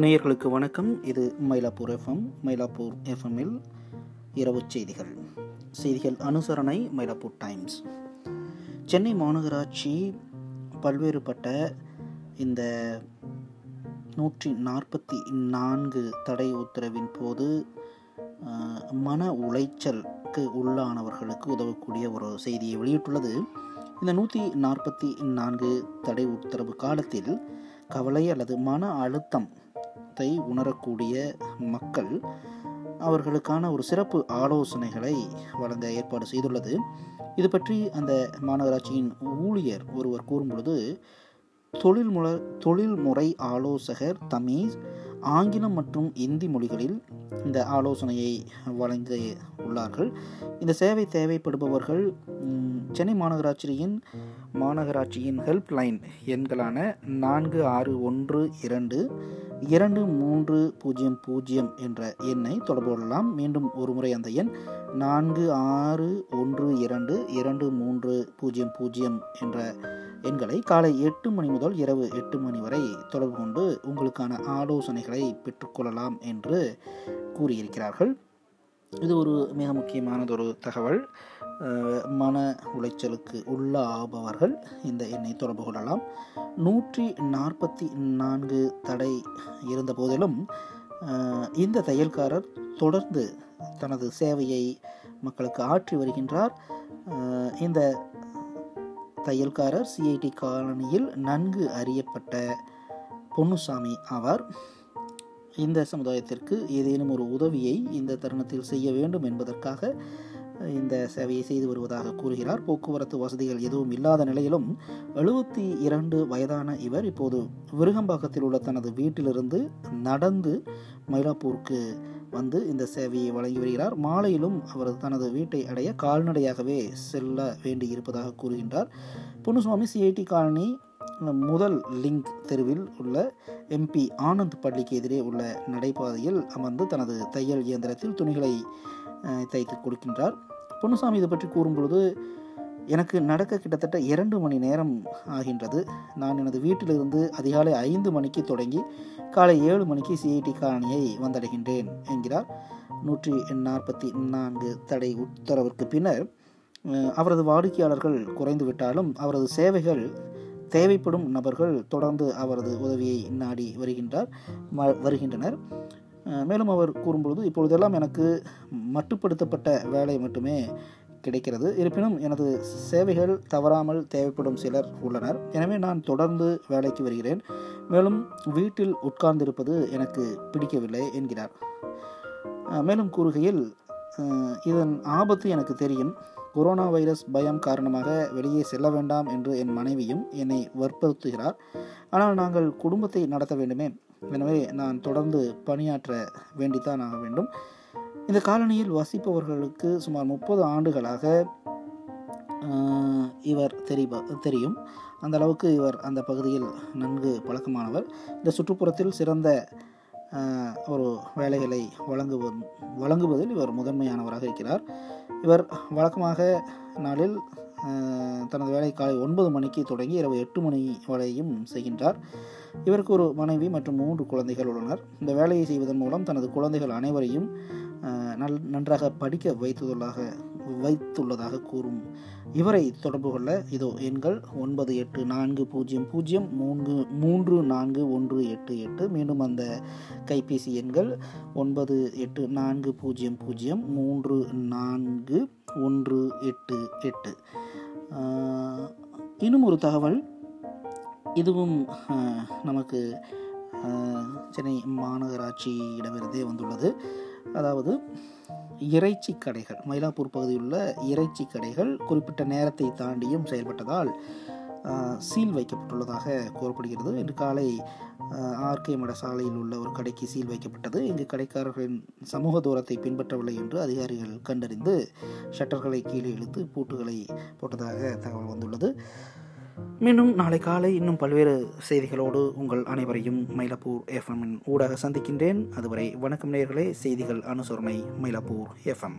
நேயர்களுக்கு வணக்கம். இது மயிலாப்பூர் எஃப்எம் மயிலாப்பூர் எஃப்எம்மில் இரவு செய்திகள். செய்திகள் அனுசரணை மயிலாப்பூர் டைம்ஸ் சென்னை மாநகராட்சி பல்வேறுபட்ட இந்த நூற்றி நாற்பத்தி நான்கு தடை உத்தரவின் போது மன உளைச்சலுக்கு உள்ளானவர்களுக்கு உதவக்கூடிய ஒரு செய்தியை வெளியிட்டுள்ளது. இந்த நூற்றி நாற்பத்தி நான்கு தடை உத்தரவு காலத்தில் கவலை அல்லது மன அழுத்தம் அழுத்தத்தை உணரக்கூடிய மக்கள் அவர்களுக்கான ஒரு சிறப்பு ஆலோசனைகளை வழங்க ஏற்பாடு செய்துள்ளது. இது பற்றி அந்த மாநகராட்சியின் ஊழியர் ஒருவர் கூறும்பொழுது தொழில்முறை தொழில்முறை ஆலோசகர் தமிழ் ஆங்கிலம் மற்றும் இந்தி மொழிகளில் இந்த ஆலோசனையை வழங்க உள்ளார்கள். இந்த சேவை தேவைப்படுபவர்கள் சென்னை மாநகராட்சியின் மாநகராட்சியின் ஹெல்ப்லைன் எண்களான நான்கு ஆறு ஒன்று இரண்டு இரண்டு மூன்று பூஜ்ஜியம் பூஜ்ஜியம் என்ற எண்ணை தொடர்பு கொள்ளலாம். மீண்டும் ஒருமுறை அந்த எண் நான்கு ஆறு ஒன்று இரண்டு இரண்டு மூன்று பூஜ்ஜியம் பூஜ்ஜியம் என்ற எண்களை காலை எட்டு மணி முதல் இரவு எட்டு மணி வரை தொடர்பு கொண்டு உங்களுக்கான ஆலோசனைகளை பெற்றுக்கொள்ளலாம் என்று கூறியிருக்கிறார்கள். இது ஒரு மிக முக்கியமானதொரு தகவல். மன உளைச்சலுக்கு உள்ளாபவர்கள் இந்த எண்ணை தொடர்பு கொள்ளலாம். நூற்றி நாற்பத்தி நான்கு தடை இருந்த போதிலும் இந்த தையல்காரர் தொடர்ந்து தனது சேவையை மக்களுக்கு ஆற்றி வருகின்றார். இந்த தையல்காரர் சிஐடி காலனியில் நன்கு அறியப்பட்ட பொன்னுசாமி ஆவார். இந்த சமுதாயத்திற்கு ஏதேனும் ஒரு உதவியை இந்த தருணத்தில் செய்ய வேண்டும் என்பதற்காக இந்த சேவையை செய்து வருவதாக கூறுகிறார். போக்குவரத்து வசதிகள் எதுவும் இல்லாத நிலையிலும் எழுபத்தி இரண்டு வயதான இவர் இப்போது விருகம்பாக்கத்தில் உள்ள தனது வீட்டிலிருந்து நடந்து மயிலாப்பூருக்கு வந்து இந்த சேவையை வழங்கி வருகிறார். மாலையிலும் அவர் தனது வீட்டை அடைய கால்நடையாகவே செல்ல வேண்டி இருப்பதாக கூறுகின்றார். பொன்னுசுவாமி சிஐடி காலனி முதல் லிங்க் தெருவில் உள்ள எம்பி ஆனந்த் பள்ளிக்கு எதிரே உள்ள நடைபாதையில் அமர்ந்து தனது தையல் இயந்திரத்தில் துணிகளை தைத்து கொடுக்கின்றார். பொன்னுசாமி இது பற்றி கூறும்பொழுது எனக்கு நடக்க கிட்டத்தட்ட இரண்டு மணி நேரம் ஆகின்றது. நான் எனது வீட்டிலிருந்து அதிகாலை ஐந்து மணிக்கு தொடங்கி காலை ஏழு மணிக்கு சிஐடி காலனியை வந்தடைகின்றேன் என்கிறார். நூற்றி நாற்பத்தி நான்கு தடை உத்தரவிற்கு பின்னர் அவரது வாடிக்கையாளர்கள் குறைந்து விட்டாலும் அவரது சேவைகள் தேவைப்படும் நபர்கள் தொடர்ந்து அவரது உதவியை நாடி வருகின்றார் வருகின்றனர். மேலும் அவர் கூறும்பொழுது இப்பொழுதெல்லாம் எனக்கு மட்டுப்படுத்தப்பட்ட வேலை மட்டுமே கிடைக்கிறது. இருப்பினும் எனது சேவைகள் தவறாமல் தேவைப்படும் சிலர் உள்ளனர். எனவே நான் தொடர்ந்து வேலைக்கு வருகிறேன். மேலும் வீட்டில் உட்கார்ந்திருப்பது எனக்கு பிடிக்கவில்லை என்கிறார். மேலும் கூறுகையில் இதன் ஆபத்து எனக்கு தெரியும். கொரோனா வைரஸ் பயம் காரணமாக வெளியே செல்ல வேண்டாம் என்று என் மனைவியும் என்னை வற்புறுத்துகிறார். ஆனால் நாங்கள் குடும்பத்தை நடத்த வேண்டுமே. எனவே நான் தொடர்ந்து பணியாற்ற வேண்டித்தான் ஆக வேண்டும். இந்த காலனியில் வசிப்பவர்களுக்கு சுமார் முப்பது ஆண்டுகளாக இவர் தெரிவ தெரியும். அந்த அளவுக்கு இவர் அந்த பகுதியில் நன்கு பழக்கமானவர். இந்த சுற்றுப்புறத்தில் சிறந்த ஒரு வேலைகளை வழங்குவ வழங்குவதில் இவர் முதன்மையானவராக இருக்கிறார். இவர் வழக்கமாக நாளில் தனது வேலை காலை ஒன்பது மணிக்கு தொடங்கி இரவு எட்டு மணி வரையும் செய்கின்றார். இவருக்கு ஒரு மனைவி மற்றும் மூன்று குழந்தைகள் உள்ளனர். இந்த வேலையை செய்வதன் மூலம் தனது குழந்தைகள் அனைவரையும் நல் நன்றாக படிக்க வைத்துள்ளதாக வைத்துள்ளதாக கூறும். இவரை தொடர்பு கொள்ள இதோ எண்கள் ஒன்பது எட்டு நான்கு பூஜ்ஜியம் பூஜ்ஜியம் மூன்று மூன்று நான்கு ஒன்று எட்டு எட்டு. மீண்டும் அந்த கைபேசி எண்கள் ஒன்பது எட்டு நான்கு பூஜ்ஜியம் பூஜ்ஜியம் மூன்று நான்கு ஒன்று எட்டு எட்டு. இன்னும் ஒரு தகவல். இதுவும் நமக்கு சென்னை மாநகராட்சியிடமிருந்தே வந்துள்ளது. அதாவது இறைச்சி கடைகள் மயிலாப்பூர் பகுதியில் உள்ள இறைச்சி கடைகள் குறிப்பிட்ட நேரத்தை தாண்டியும் செயல்பட்டதால் சீல் வைக்கப்பட்டுள்ளதாக கூறப்படுகிறது. இன்று காலை ஆர்கே மட சாலையில் உள்ள ஒரு கடைக்கு சீல் வைக்கப்பட்டது. இங்கு கடைக்காரர்களின் சமூக தூரத்தை பின்பற்றவில்லை என்று அதிகாரிகள் கண்டறிந்து ஷட்டர்களை கீழே இழுத்து பூட்டுகளை போட்டதாக தகவல் வந்துள்ளது. மீண்டும் நாளை காலை இன்னும் பல்வேறு செய்திகளோடு உங்கள் அனைவரையும் மயிலாப்பூர் எஃப்எம்மின் ஊடாக சந்திக்கின்றேன். அதுவரை வணக்கம் நேயர்களே செய்திகள் அனுசரணை மயிலாப்பூர் எஃப்எம்